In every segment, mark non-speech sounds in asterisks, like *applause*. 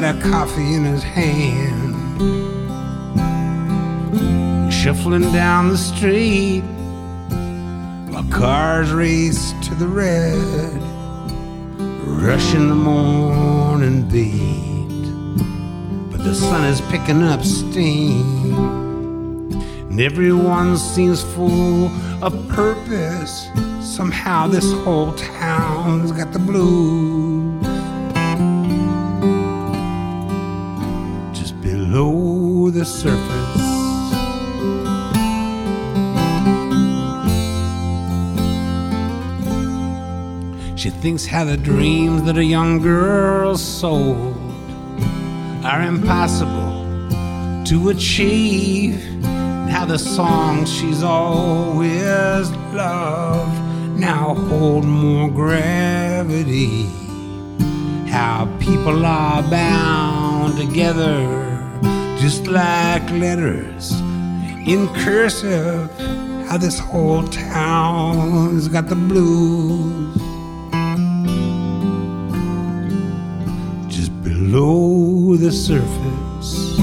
Got a coffee in his hand. Shuffling down the street while cars race to the red, rushing the morning beat. But the sun is picking up steam, and everyone seems full of purpose. Somehow, this whole town's got the blues. The surface. She thinks how the dreams that a young girl sold are impossible to achieve. And how the songs she's always loved now hold more gravity. How people are bound together just like letters in cursive. How this whole town's got the blues. Just below the surface.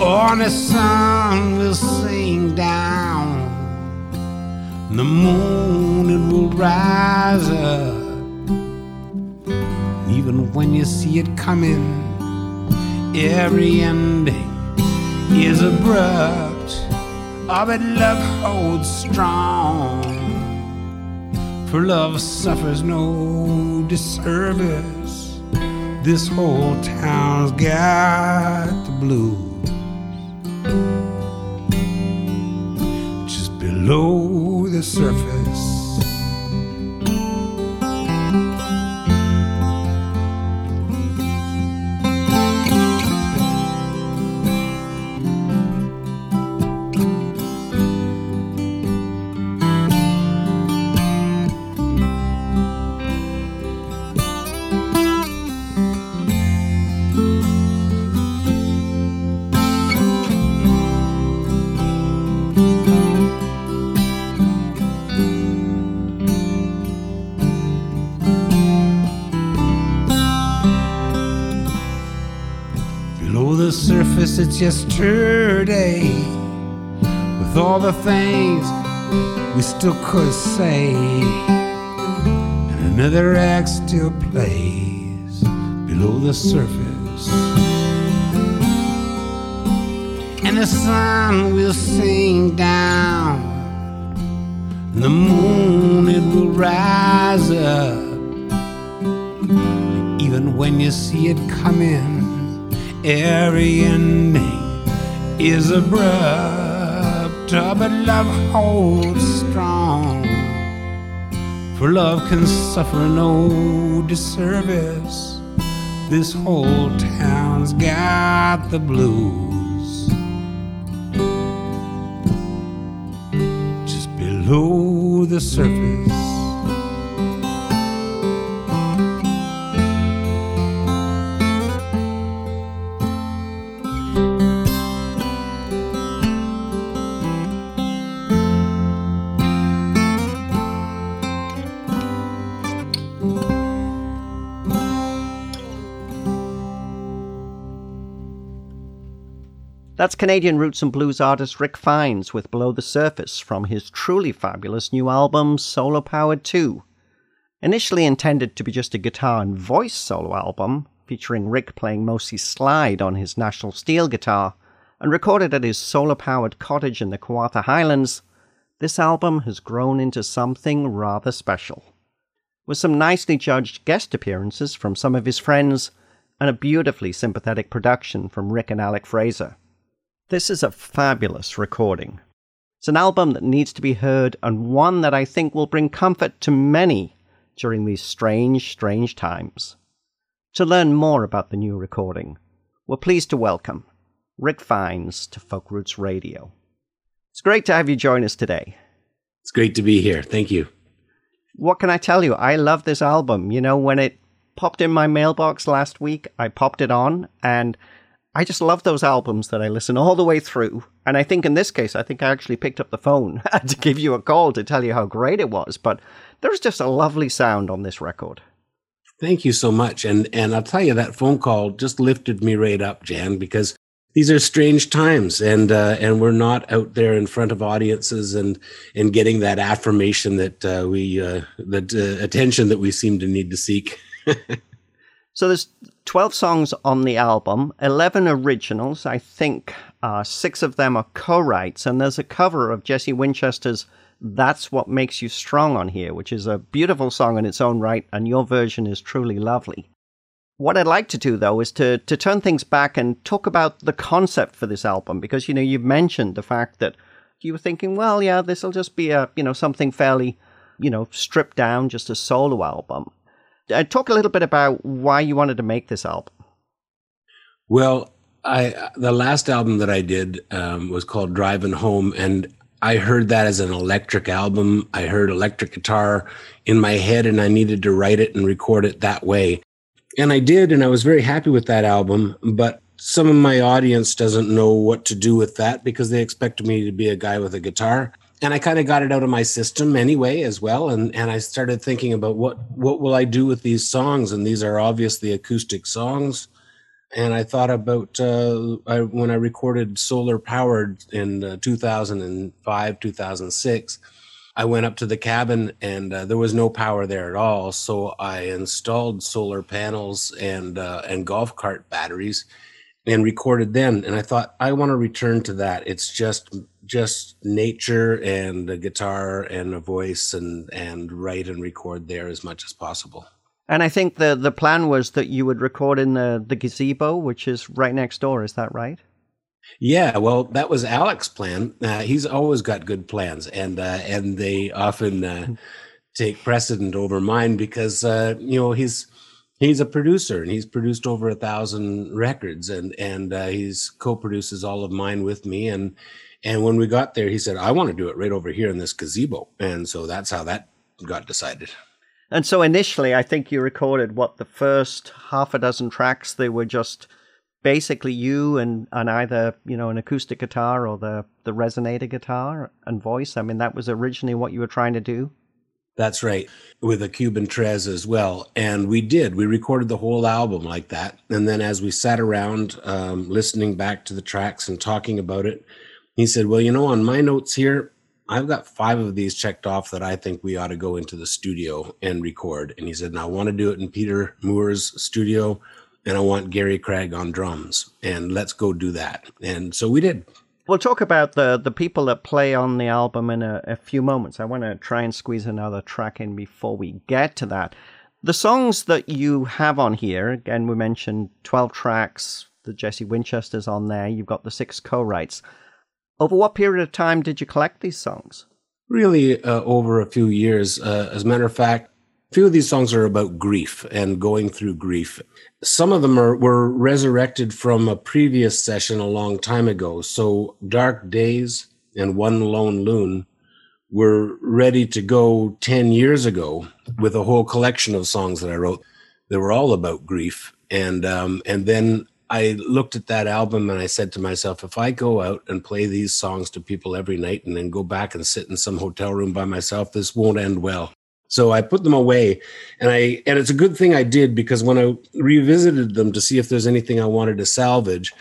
On the sun will sing down. The moon it will rise up. Even when you see it coming, every ending is abrupt. Oh, but love holds strong. For love suffers no disservice. This whole town's got the blues. Just below the surface. It's yesterday. With all the things we still could say. And another act still plays below the surface. And the sun will sink down. And the moon, it will rise up. Even when you see it coming every ending is abrupt, uh, but love holds strong. For love can suffer no disservice. This whole town's got the blues. Just below the surface. That's Canadian roots and blues artist Rick Fines with Below the Surface from his truly fabulous new album Solar Powered 2. Initially intended to be just a guitar and voice solo album, featuring Rick playing mostly slide on his National Steel guitar, and recorded at his solar powered cottage in the Kawartha Highlands, this album has grown into something rather special. With some nicely judged guest appearances from some of his friends, and a beautifully sympathetic production from Rick and Alec Fraser. This is a fabulous recording. It's an album that needs to be heard and one that I think will bring comfort to many during these strange, strange times. To learn more about the new recording, we're pleased to welcome Rick Fines to Folk Roots Radio. It's great to have you join us today. It's great to be here. Thank you. What can I tell you? I love this album. You know, when it popped in my mailbox last week, I popped it on and I just love those albums that I listen all the way through. And I think in this case, I think I actually picked up the phone *laughs* to give you a call to tell you how great it was. But there's just a lovely sound on this record. Thank you so much. And and I'll tell you that phone call just lifted me right up, Jan, because these are strange times and uh, and we're not out there in front of audiences and and getting that affirmation that uh, we uh, that uh, attention that we seem to need to seek. *laughs* so there's 12 songs on the album, 11 originals. I think uh, six of them are co-writes, and there's a cover of Jesse Winchester's "That's What Makes You Strong" on here, which is a beautiful song in its own right, and your version is truly lovely. What I'd like to do though is to to turn things back and talk about the concept for this album because you know you've mentioned the fact that you were thinking, well, yeah, this will just be a you know something fairly you know stripped down, just a solo album. Uh, talk a little bit about why you wanted to make this album. Well, I the last album that I did um, was called Driving Home, and I heard that as an electric album. I heard electric guitar in my head, and I needed to write it and record it that way and I did, and I was very happy with that album. But some of my audience doesn't know what to do with that because they expect me to be a guy with a guitar. And I kind of got it out of my system anyway, as well. And and I started thinking about what what will I do with these songs? And these are obviously acoustic songs. And I thought about uh, I, when I recorded Solar Powered in uh, 2005, 2006 I went up to the cabin and uh, there was no power there at all. So I installed solar panels and uh, and golf cart batteries and recorded then. And I thought I want to return to that. It's just just nature and a guitar and a voice and and write and record there as much as possible. And I think the the plan was that you would record in the the gazebo, which is right next door. Is that right? Yeah, well, that was Alex's plan. Uh, he's always got good plans, and uh, and they often uh, hmm. take precedent over mine because uh, you know he's he's a producer and he's produced over a thousand records, and and uh, he's co-produces all of mine with me. And and when we got there, he said, "I want to do it right over here in this gazebo," and so that's how that got decided. And so initially, I think you recorded what the first half a dozen tracks. They were just basically you and, and either you know an acoustic guitar or the the resonator guitar and voice? I mean that was originally what you were trying to do? That's right with a cuban tres as well. And we did. We recorded the whole album like that. And then as we sat around um, listening back to the tracks and talking about it he said well you know on my notes here I've got five of these checked off that I think we ought to go into the studio and record. And he said, "Now I want to do it in Peter Moore's studio and I want Gary Craig on drums, and let's go do that. And so we did. We'll talk about the the people that play on the album in a, a few moments. I want to try and squeeze another track in before we get to that. The songs that you have on here, again, we mentioned 12 tracks, the Jesse Winchester's on there, you've got the six co writes. Over what period of time did you collect these songs? Really, uh, over a few years. Uh, as a matter of fact, a few of these songs are about grief and going through grief. Some of them are were resurrected from a previous session a long time ago. So Dark Days and One Lone Loon were ready to go 10 years ago with a whole collection of songs that I wrote that were all about grief. And um, and then I looked at that album and I said to myself, if I go out and play these songs to people every night and then go back and sit in some hotel room by myself, this won't end well. So I put them away and I and it's a good thing I did because when I revisited them to see if there's anything I wanted to salvage,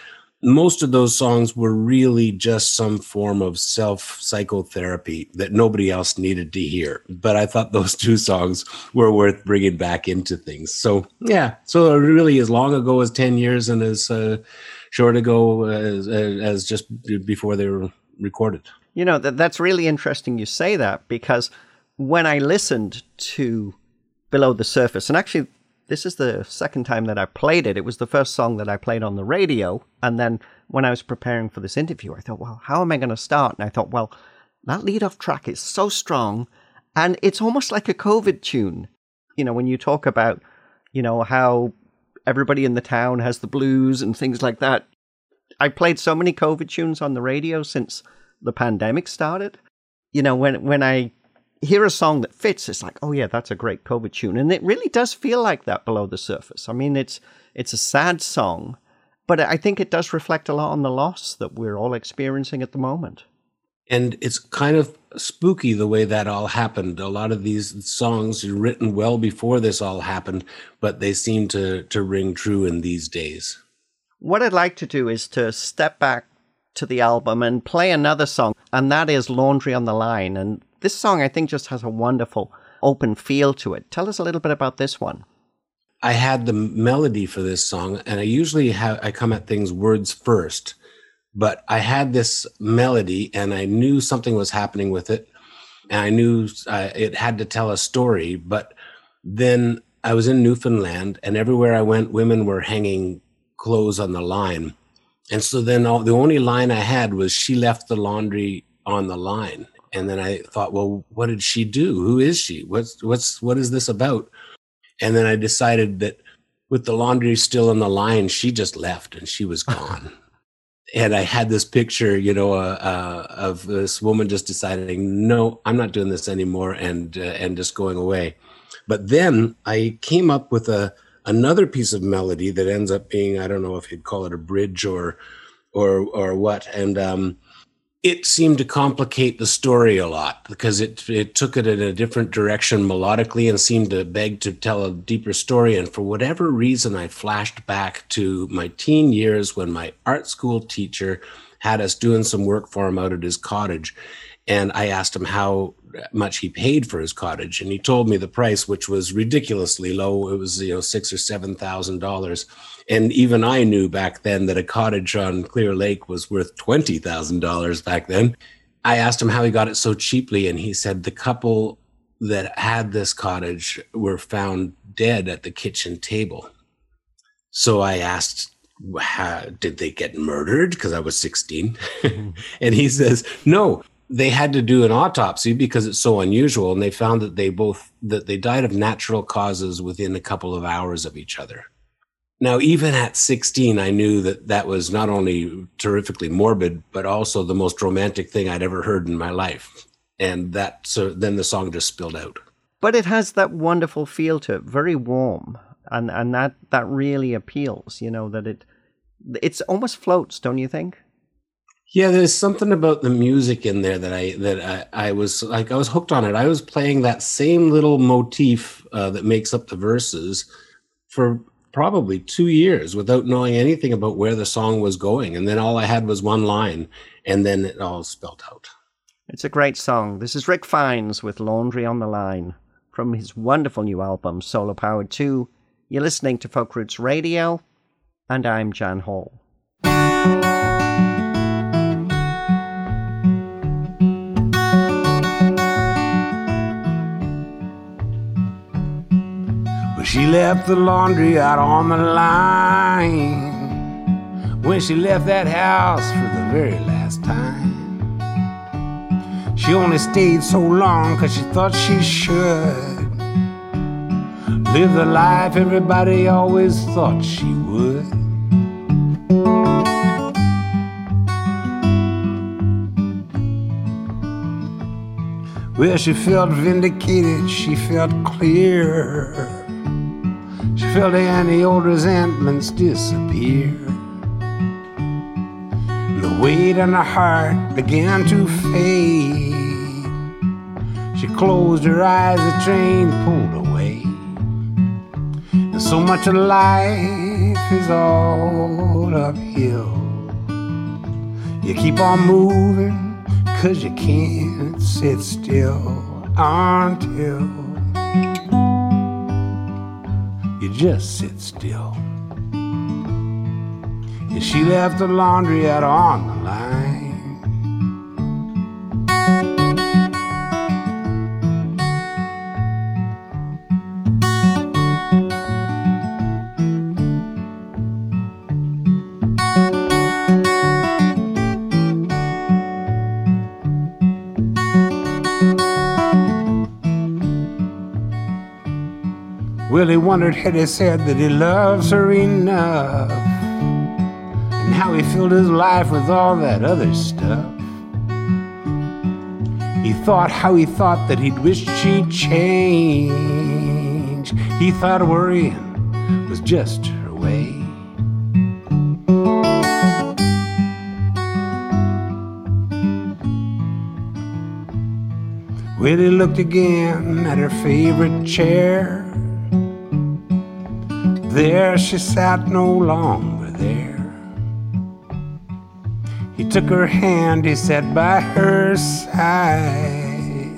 most of those songs were really just some form of self psychotherapy that nobody else needed to hear. But I thought those two songs were worth bringing back into things. So yeah, so really as long ago as 10 years and as uh, short ago as, as just before they were recorded. You know, that, that's really interesting you say that because – when I listened to Below the Surface, and actually, this is the second time that I played it. It was the first song that I played on the radio. And then when I was preparing for this interview, I thought, well, how am I going to start? And I thought, well, that lead off track is so strong. And it's almost like a COVID tune. You know, when you talk about, you know, how everybody in the town has the blues and things like that. I played so many COVID tunes on the radio since the pandemic started. You know, when when I hear a song that fits, it's like, oh yeah, that's a great COVID tune, and it really does feel like that below the surface. I mean, it's it's a sad song, but I think it does reflect a lot on the loss that we're all experiencing at the moment. And it's kind of spooky the way that all happened. A lot of these songs are written well before this all happened, but they seem to, to ring true in these days. What I'd like to do is to step back to the album and play another song, and that is Laundry on the Line. And this song, I think, just has a wonderful open feel to it. Tell us a little bit about this one. I had the melody for this song, and I usually have I come at things words first, but I had this melody, and I knew something was happening with it, and I knew uh, it had to tell a story. But then I was in Newfoundland, and everywhere I went, women were hanging clothes on the line, and so then all, the only line I had was "She left the laundry on the line," and then I thought, well, what did she do? Who is she? What's what's what is this about? And then I decided that with the laundry still in the line, she just left and she was *laughs* gone. and I had this picture, you know, uh, uh, of this woman just deciding, no, I'm not doing this anymore, and uh, and just going away. But then I came up with a another piece of melody that ends up being, I don't know if you'd call it a bridge or or or what, and um, it seemed to complicate the story a lot because it it took it in a different direction melodically and seemed to beg to tell a deeper story. And for whatever reason, I flashed back to my teen years when my art school teacher had us doing some work for him out at his cottage. And I asked him how much he paid for his cottage, and he told me the price, which was ridiculously low. It was you know six or seven thousand dollars and even I knew back then that a cottage on Clear Lake was worth $20,000 back then. I asked him how he got it so cheaply, and he said the couple that had this cottage were found dead at the kitchen table. So I asked, how, did they get murdered? Because I was 16. *laughs* Mm-hmm. and he says, no, they had to do an autopsy because it's so unusual. And they found that they both, that they died of natural causes within a couple of hours of each other. Now, even at 16, I knew that that was not only terrifically morbid, but also the most romantic thing I'd ever heard in my life. And that, so then the song just spilled out. But it has that wonderful feel to it, very warm. And, and that, that really appeals, you know, that it, it's almost floats, don't you think? Yeah, there's something about the music in there that I that I, I was like I was hooked on it. I was playing that same little motif uh, that makes up the verses for probably two years without knowing anything about where the song was going. And then all I had was one line, and then it all spelt out. It's a great song. This is Rick Fines with Laundry on the Line from his wonderful new album, Solar Powered 2. You're listening to Folk Roots Radio, and I'm Jan Hall. She left the laundry out on the line when she left that house for the very last time. She only stayed so long because she thought she should live the life everybody always thought she would. Well, she felt vindicated, she felt clear felt any old resentments disappear. The weight on her heart began to fade. She closed her eyes, the train pulled away. And so much of life is all uphill. You keep on moving, cause you can't sit still until just sit still. And she left the laundry out on the line. Well, he wondered, had he said that he loves her enough? And how he filled his life with all that other stuff. He thought how he thought that he'd wished she'd change. He thought worrying was just her way. Willie looked again at her favorite chair. There she sat no longer there. He took her hand, he sat by her side.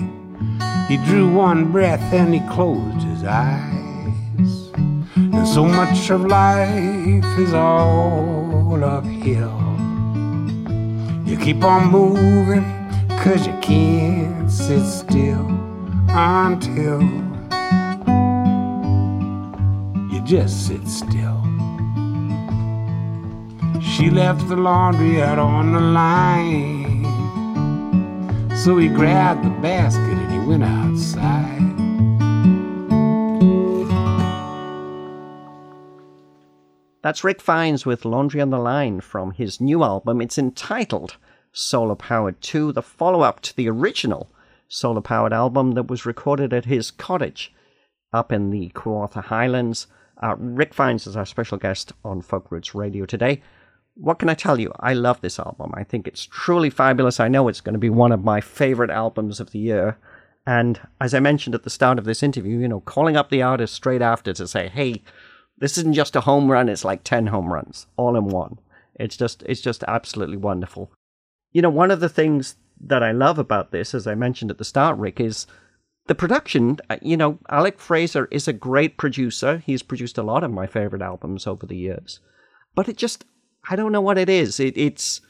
He drew one breath and he closed his eyes. And so much of life is all uphill. You keep on moving, cause you can't sit still until just sit still. She left the laundry out on the line. So he grabbed the basket and he went outside. That's Rick Fines with Laundry on the Line from his new album. It's entitled Solar Powered 2, the follow up to the original Solar Powered album that was recorded at his cottage up in the Kawartha Highlands. Uh, Rick Fines is our special guest on Folk Roots Radio today. What can I tell you? I love this album. I think it's truly fabulous. I know it's going to be one of my favorite albums of the year. And as I mentioned at the start of this interview, you know, calling up the artist straight after to say, hey, this isn't just a home run, it's like 10 home runs all in one. It's just it's just absolutely wonderful. You know, one of the things that I love about this, as I mentioned at the start, Rick, is the production, uh, you know, Alec Fraser is a great producer. He's produced a lot of my favorite albums over the years. But it just, I don't know what it is. It, it's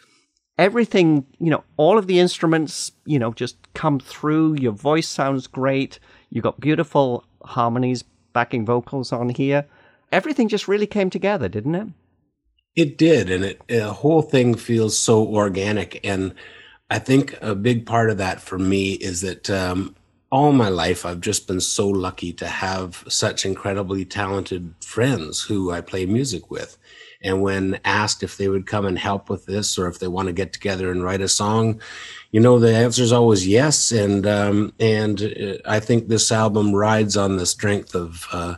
everything, you know, all of the instruments, you know, just come through. Your voice sounds great. You've got beautiful harmonies, backing vocals on here. Everything just really came together, didn't it? It did. And it, the whole thing feels so organic. And I think a big part of that for me is that um, all my life, I've just been so lucky to have such incredibly talented friends who I play music with. And when asked if they would come and help with this or if they want to get together and write a song, you know, the answer is always yes. And, um, and uh, I think this album rides on the strength of, uh,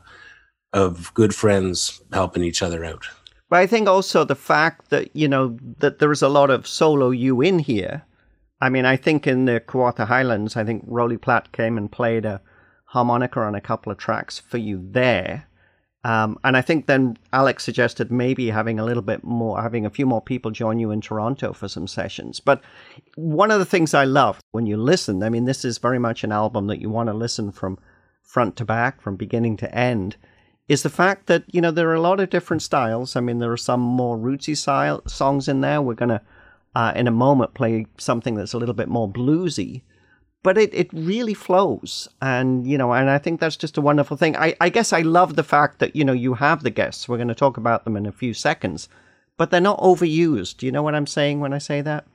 of good friends helping each other out. But I think also the fact that, you know, that there's a lot of solo you in here I mean, I think in the Kawartha Highlands, I think Rolly Platt came and played a harmonica on a couple of tracks for you there. Um, and I think then Alex suggested maybe having a little bit more, having a few more people join you in Toronto for some sessions. But one of the things I love when you listen, I mean, this is very much an album that you want to listen from front to back, from beginning to end, is the fact that, you know, there are a lot of different styles. I mean, there are some more rootsy style songs in there. We're going to uh, in a moment play something that's a little bit more bluesy but it, it really flows. And you know and i think that's just a wonderful thing. I, I guess i love the fact that you know you have the guests. We're going to talk about them in a few seconds but they're not overused. Do you know what i'm saying when i say that?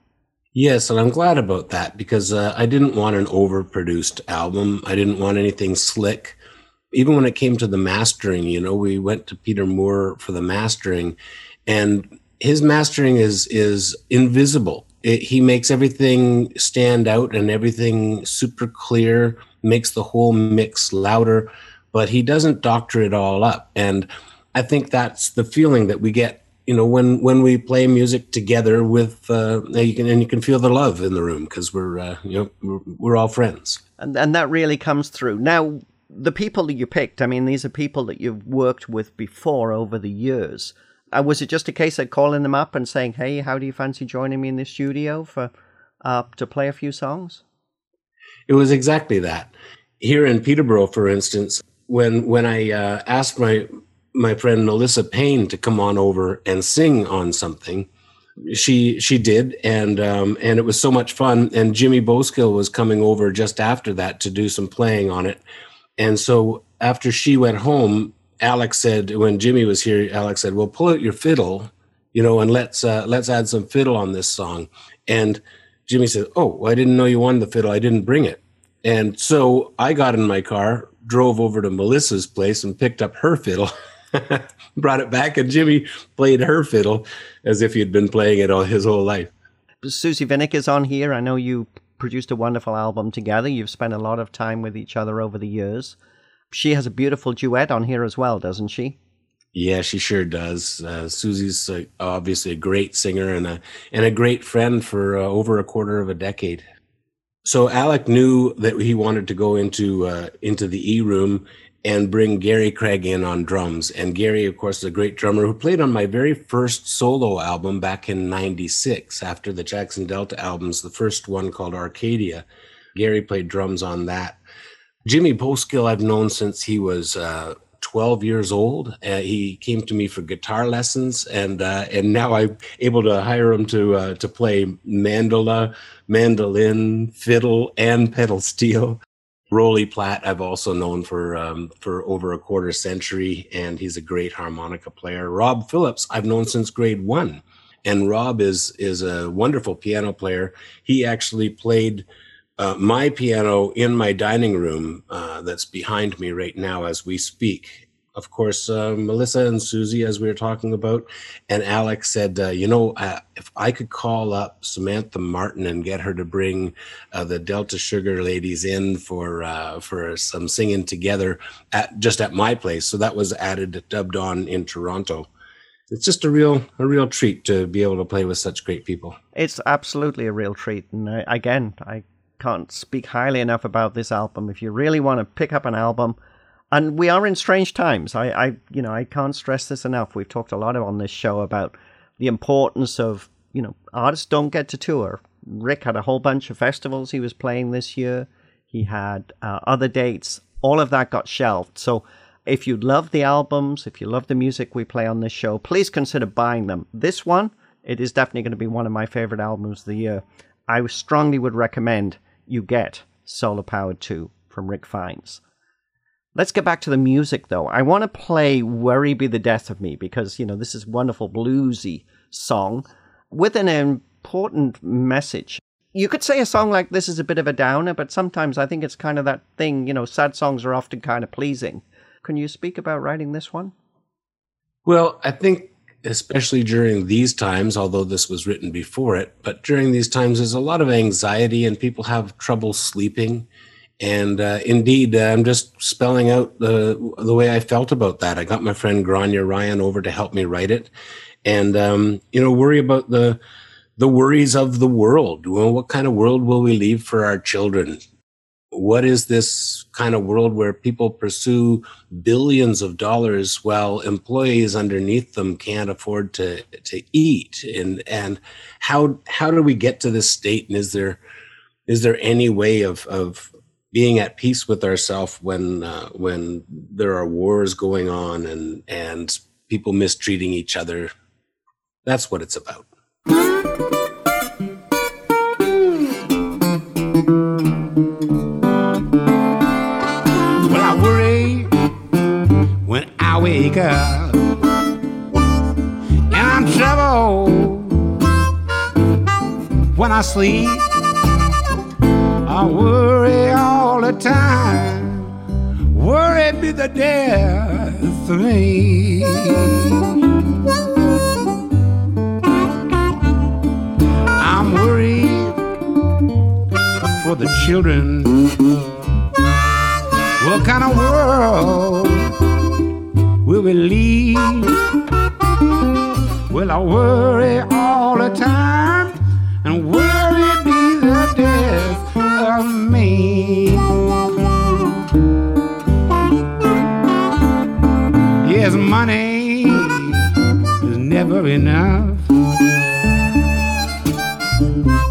Yes and i'm glad about that because uh, i didn't want an overproduced album. I didn't want anything slick. Even when it came to the mastering you know we went to peter moore for the mastering and his mastering is is invisible. It, he makes everything stand out and everything super clear, makes the whole mix louder, but he doesn't doctor it all up. And I think that's the feeling that we get, you know, when when we play music together with, uh, you can and you can feel the love in the room because we're, uh, you know, we're, we're all friends. And and that really comes through. Now, the people that you picked, I mean, these are people that you've worked with before over the years. Uh, was it just a case of calling them up and saying, "Hey, how do you fancy joining me in the studio for uh, to play a few songs?" It was exactly that. Here in Peterborough, for instance, when when I uh, asked my my friend Melissa Payne to come on over and sing on something, she she did, and um, and it was so much fun. And Jimmy Bowskill was coming over just after that to do some playing on it, and so after she went home, Alex said when Jimmy was here, Alex said, "Well, pull out your fiddle, you know, and let's uh, let's add some fiddle on this song." And Jimmy said, "Oh, well, I didn't know you wanted the fiddle. I didn't bring it." And so I got in my car, drove over to Melissa's place, and picked up her fiddle, *laughs* brought it back, and Jimmy played her fiddle as if he'd been playing it all his whole life. Susie Vinnick is on here. I know you produced a wonderful album together. You've spent a lot of time with each other over the years. She has a beautiful duet on here as well, doesn't she? Yeah, she sure does. Uh, Susie's uh, obviously a great singer and a and a great friend for uh, over a quarter of a decade. so Alec knew that he wanted to go into uh, into the E room and bring Gary Craig in on drums. And Gary, of course, is a great drummer who played on my very first solo album back in 96 after the Jackson Delta albums, the first one called Arcadia. Gary played drums on that. Jimmy Bowskill, I've known since he was uh, 12 years old. Uh, he came to me for guitar lessons, and uh, and now I'm able to hire him to uh, to play mandola, mandolin, fiddle, and pedal steel. Rolly Platt, I've also known for um, for over a quarter century, and he's a great harmonica player. Rob Phillips, I've known since grade one, and Rob is is a wonderful piano player. He actually played uh, my piano in my dining room uh, that's behind me right now as we speak of course, uh, Melissa and Susie, as we were talking about, and Alex said, uh, you know, uh, if I could call up Samantha Martin and get her to bring the Delta Sugar ladies in for for some singing together at just at my place, so that was added dubbed on in Toronto. It's just a real a real treat to be able to play with such great people. It's absolutely a real treat, and again, I can't speak highly enough about this album. If you really want to pick up an album and we are in strange times. I, I, you know, I can't stress this enough. We've talked a lot on this show about the importance of, you know, artists don't get to tour. Rick had a whole bunch of festivals he was playing this year. He had uh, other dates. All of that got shelved. So, if you love the albums, if you love the music we play on this show, please consider buying them. This one, it is definitely going to be one of my favorite albums of the year. I strongly would recommend you get Solar Powered 2 from Rick Fines. Let's get back to the music though. I want to play Worry Be the Death of Me because, you know, this is wonderful bluesy song with an important message. You could say a song like this is a bit of a downer, but sometimes I think it's kind of that thing, you know, sad songs are often kind of pleasing. Can you speak about writing this one? Well, I think especially during these times, although this was written before it, but during these times, there's a lot of anxiety and people have trouble sleeping. And uh, indeed, uh, I'm just spelling out the the way I felt about that. I got my friend Grania Ryan over to help me write it, and um, you know, worry about the the worries of the world. Well, what kind of world will we leave for our children? What is this kind of world where people pursue billions of dollars while employees underneath them can't afford to to eat? And and how how do we get to this state? And is there is there any way of of being at peace with ourselves when uh, when there are wars going on and and people mistreating each other. That's what it's about. Wake up, and I'm trouble when I sleep. I worry all the time. Worry be the death of me. I'm worried for the children. What kind of world will we'll I worry all the time and worry be the death of me? Yes, money is never enough.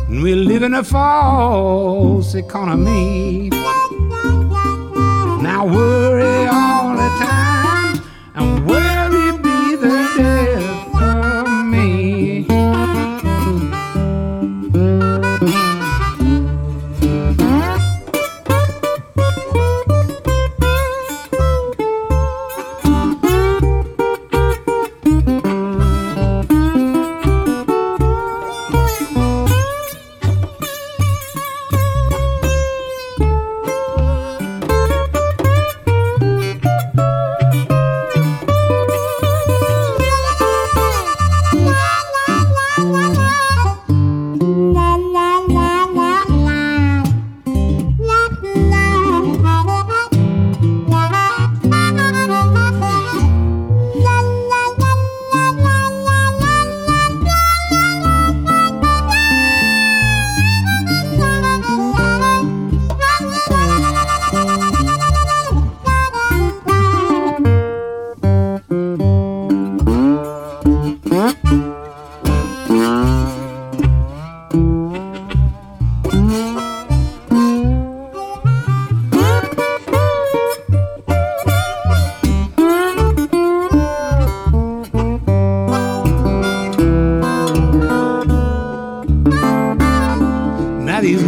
We live in a false economy. Now worry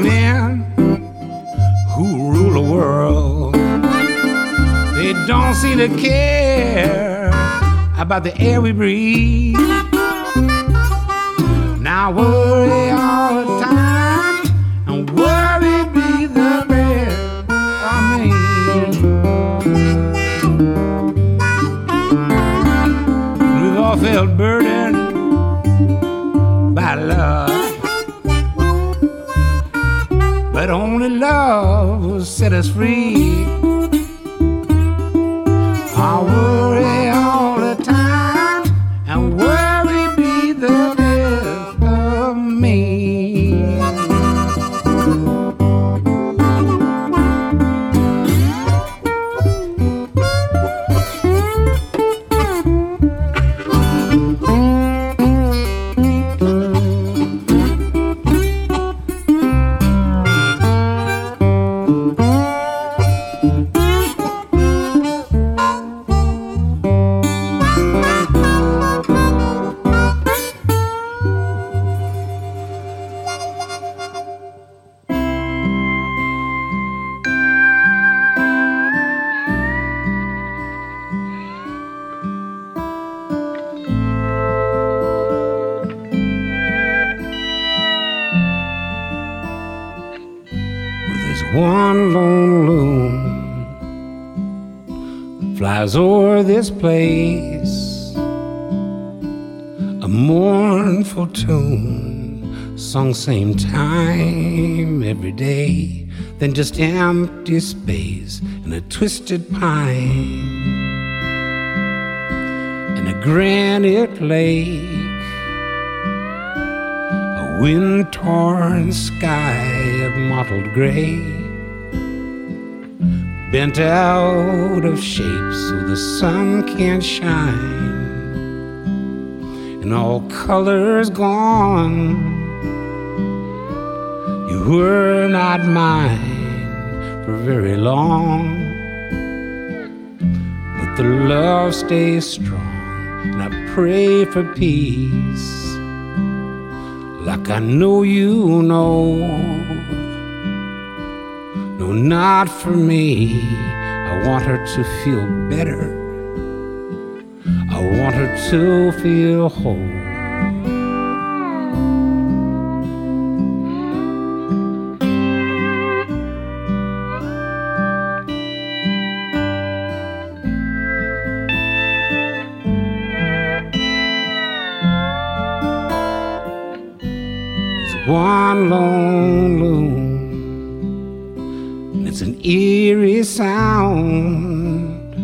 men who rule the world. They don't seem to care about the air we breathe. Now worry love will set us free. Flies o'er this place, a mournful tune sung same time every day. Then just empty space and a twisted pine and a granite lake a wind torn sky of mottled gray, bent out of shape so the sun can't shine, and all colors gone. You were not mine for very long, but the love stays strong, and I pray for peace like I know you know. No, not for me. I want her to feel better. I want her to feel whole. It's one lone loon. It's an eerie sound.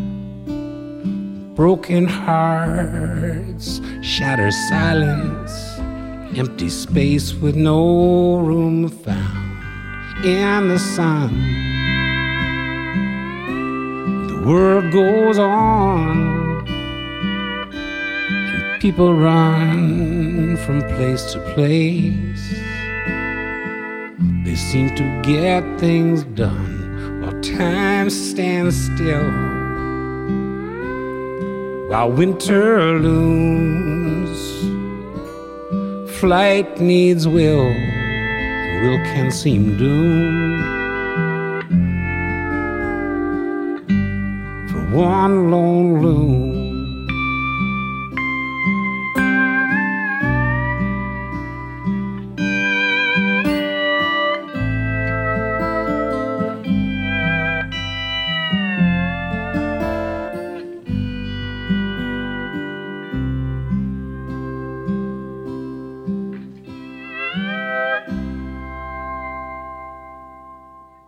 Broken hearts, shattered silence, empty space with no room found in the sun. The world goes on. and People run from place to place. They seem to get things done time stands still. While winter looms, flight needs will, and will can seem doomed. For one lone loon.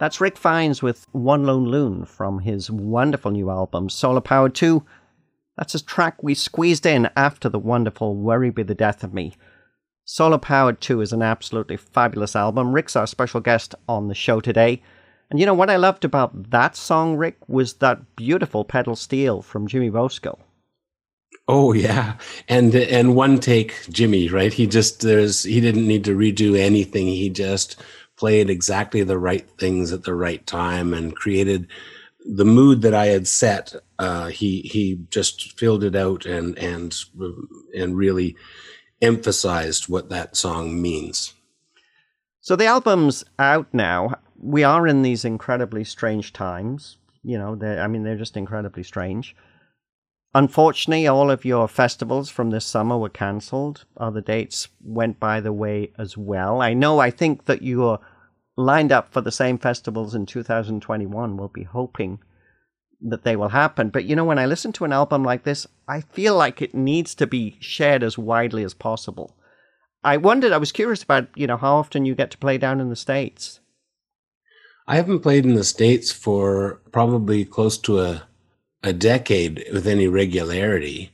That's Rick Fines with One Lone Loon from his wonderful new album, Solar Power 2. That's a track we squeezed in after the wonderful Worry Be the Death of Me. Solar Powered 2 is an absolutely fabulous album. Rick's our special guest on the show today. And you know what I loved about that song, Rick, was that beautiful pedal steel from Jimmy Bosco. Oh yeah, and and one take Jimmy, right? He just there's he didn't need to redo anything. He just played exactly the right things at the right time and created the mood that I had set. Uh, he he just filled it out and and and really emphasized what that song means. So the album's out now. We are in these incredibly strange times. You know, I mean, they're just incredibly strange. Unfortunately, all of your festivals from this summer were cancelled. Other dates went by the way as well. I know, I think that you're lined up for the same festivals in 2021. We'll be hoping that they will happen. But you know, when I listen to an album like this, I feel like it needs to be shared as widely as possible. I wondered, I was curious about, you know, how often you get to play down in the States. I haven't played in the States for probably close to a a decade with any regularity.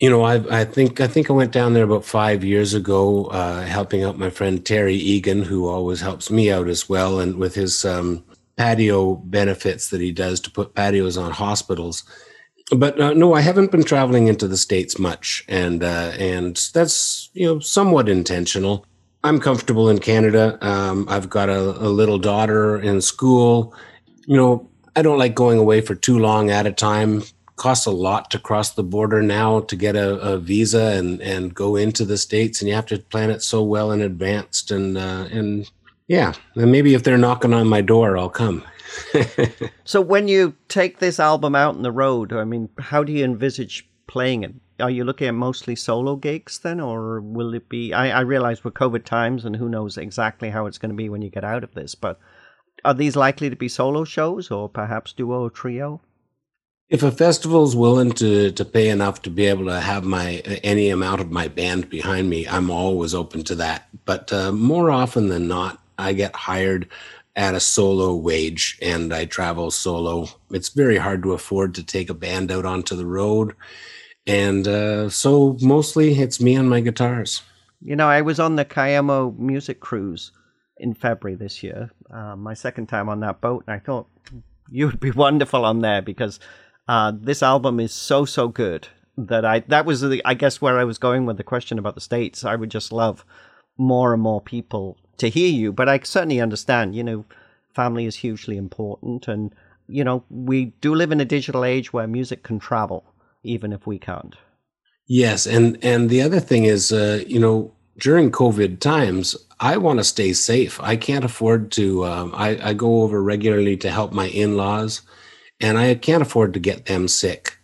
You know, I, I think I think I went down there about five years ago, uh, helping out my friend Terry Egan, who always helps me out as well, and with his um, patio benefits that he does to put patios on hospitals. But uh, no, I haven't been traveling into the states much, and uh, and that's you know somewhat intentional. I'm comfortable in Canada. Um, I've got a, a little daughter in school. You know, I don't like going away for too long at a time. Costs a lot to cross the border now to get a, a visa and and go into the states, and you have to plan it so well in advance. And uh, and yeah, and maybe if they're knocking on my door, I'll come. *laughs* so when you take this album out on the road, I mean, how do you envisage playing it? Are you looking at mostly solo gigs then, or will it be? I, I realize we're COVID times, and who knows exactly how it's going to be when you get out of this, but are these likely to be solo shows or perhaps duo or trio? If a festival's willing to to pay enough to be able to have my any amount of my band behind me, I'm always open to that. But uh, more often than not, I get hired at a solo wage and I travel solo. It's very hard to afford to take a band out onto the road. And uh, so mostly it's me and my guitars. You know, I was on the Cayamo music cruise in February this year, uh, my second time on that boat, and I thought you would be *laughs* wonderful on there because uh, this album is so so good that I that was the, I guess where I was going with the question about the states. I would just love more and more people to hear you, but I certainly understand. You know, family is hugely important, and you know we do live in a digital age where music can travel even if we can't. Yes, and and the other thing is, uh, you know, during COVID times, I want to stay safe. I can't afford to. Um, I, I go over regularly to help my in laws, and I can't afford to get them sick.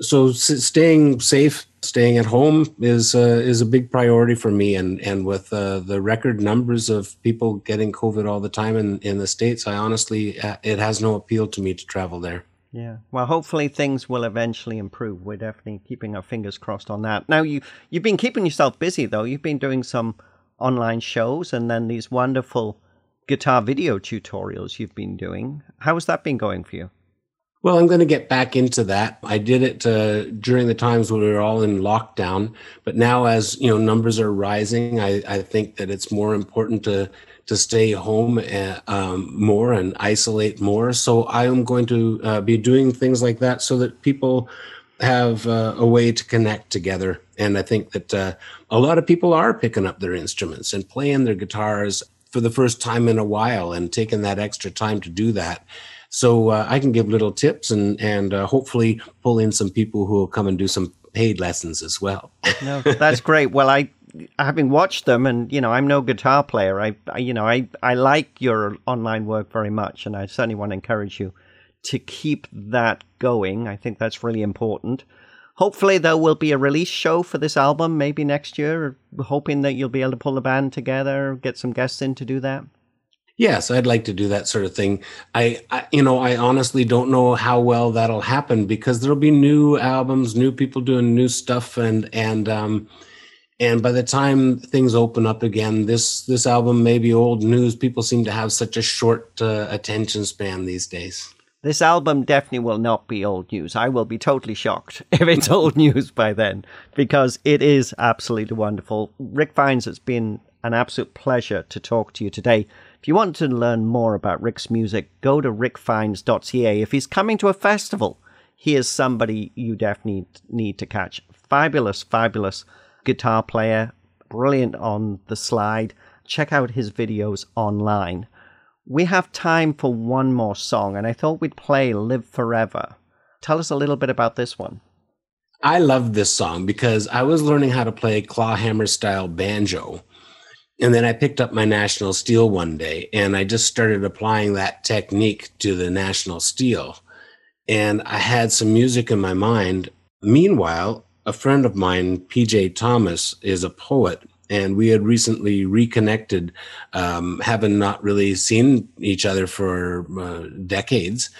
So staying safe, staying at home is uh, is a big priority for me. And and with uh, the record numbers of people getting COVID all the time in in the states, I honestly uh, it has no appeal to me to travel there. Yeah. Well, hopefully things will eventually improve. We're definitely keeping our fingers crossed on that. Now you you've been keeping yourself busy though. You've been doing some online shows and then these wonderful guitar video tutorials you've been doing. How has that been going for you? Well, I'm going to get back into that. I did it uh, during the times when we were all in lockdown, but now as you know numbers are rising, I, I think that it's more important to to stay home uh, um, more and isolate more. So I am going to uh, be doing things like that so that people have uh, a way to connect together. And I think that uh, a lot of people are picking up their instruments and playing their guitars for the first time in a while and taking that extra time to do that. So uh, I can give little tips and and uh, hopefully pull in some people who will come and do some paid lessons as well. *laughs* no, that's great. Well, I having watched them, and you know, I'm no guitar player. I, I, you know, I I like your online work very much, and I certainly want to encourage you to keep that going. I think that's really important. Hopefully, there will be a release show for this album maybe next year. Hoping that you'll be able to pull the band together, get some guests in to do that. Yes, I'd like to do that sort of thing. I, I, you know, I honestly don't know how well that'll happen because there'll be new albums, new people doing new stuff, and and um, and by the time things open up again, this this album may be old news. People seem to have such a short uh, attention span these days. This album definitely will not be old news. I will be totally shocked *laughs* if it's old news by then because it is absolutely wonderful. Rick Fines, it's been an absolute pleasure to talk to you today. If you want to learn more about Rick's music, go to rickfines.ca. If he's coming to a festival, he is somebody you definitely need to catch. Fabulous, fabulous guitar player, brilliant on the slide. Check out his videos online. We have time for one more song, and I thought we'd play Live Forever. Tell us a little bit about this one. I love this song because I was learning how to play clawhammer style banjo and then I picked up my National Steel one day and I just started applying that technique to the National Steel. and I had some music in my mind. Meanwhile, a friend of mine, PJ Thomas, is a poet, and we had recently reconnected, um, having not really seen each other for uh, decades.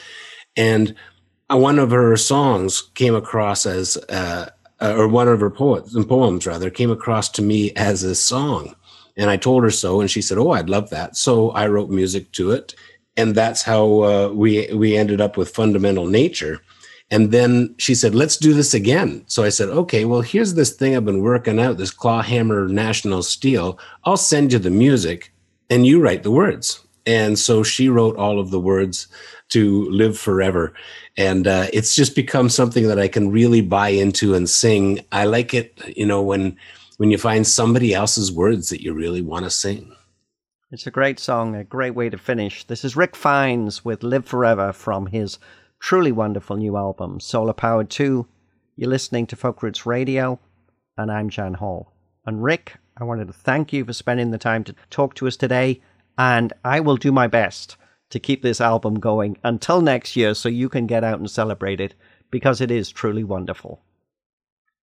And one of her songs came across as, uh, or one of her poets and poems rather, came across to me as a song. And I told her so, and she said, "Oh, I'd love that." So I wrote music to it, and that's how uh, we we ended up with fundamental nature and then she said let's do this again. So i said okay well here's this thing i've been working out this clawhammer national steel. I'll send you the music and you write the words. And so she wrote all of the words to live forever. And uh, it's just become something that i can really buy into and sing. I like it you know when when you find somebody else's words that you really want to sing. It's a great song, a great way to finish. This is Rick Fines with Live Forever from his truly wonderful new album, Solar Powered 2. You're listening to Folk Roots Radio, and I'm Jan Hall. And Rick, I wanted to thank you for spending the time to talk to us today, and I will do my best to keep this album going until next year so you can get out and celebrate it because it is truly wonderful.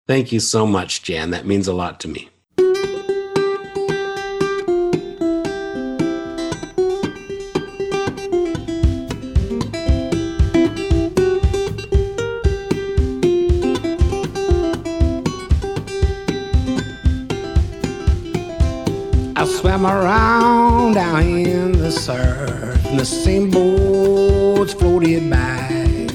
Thank you so much, Jan. That means a lot to me. Around down in the surf, and the same boats floated by.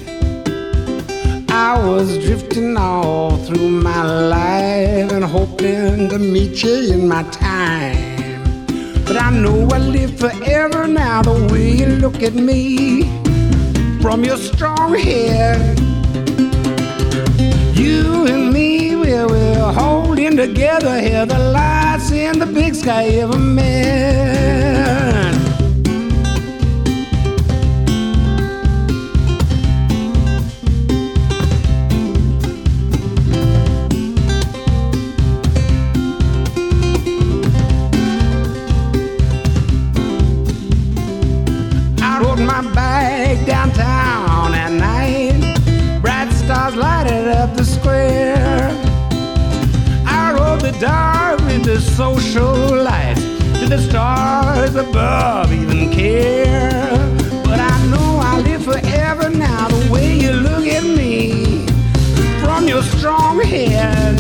I was drifting all through my life and hoping to meet you in my time. But I know I live forever now, the way you look at me from your strong head. You and me, we're, holding together here, the lights in the big sky ever met. Social light. Did the stars above even care? But I know I live forever now. The way you look at me from your strong head.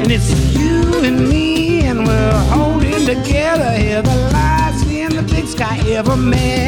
And it's you and me, and we're holding together here. The lights in the big sky ever met.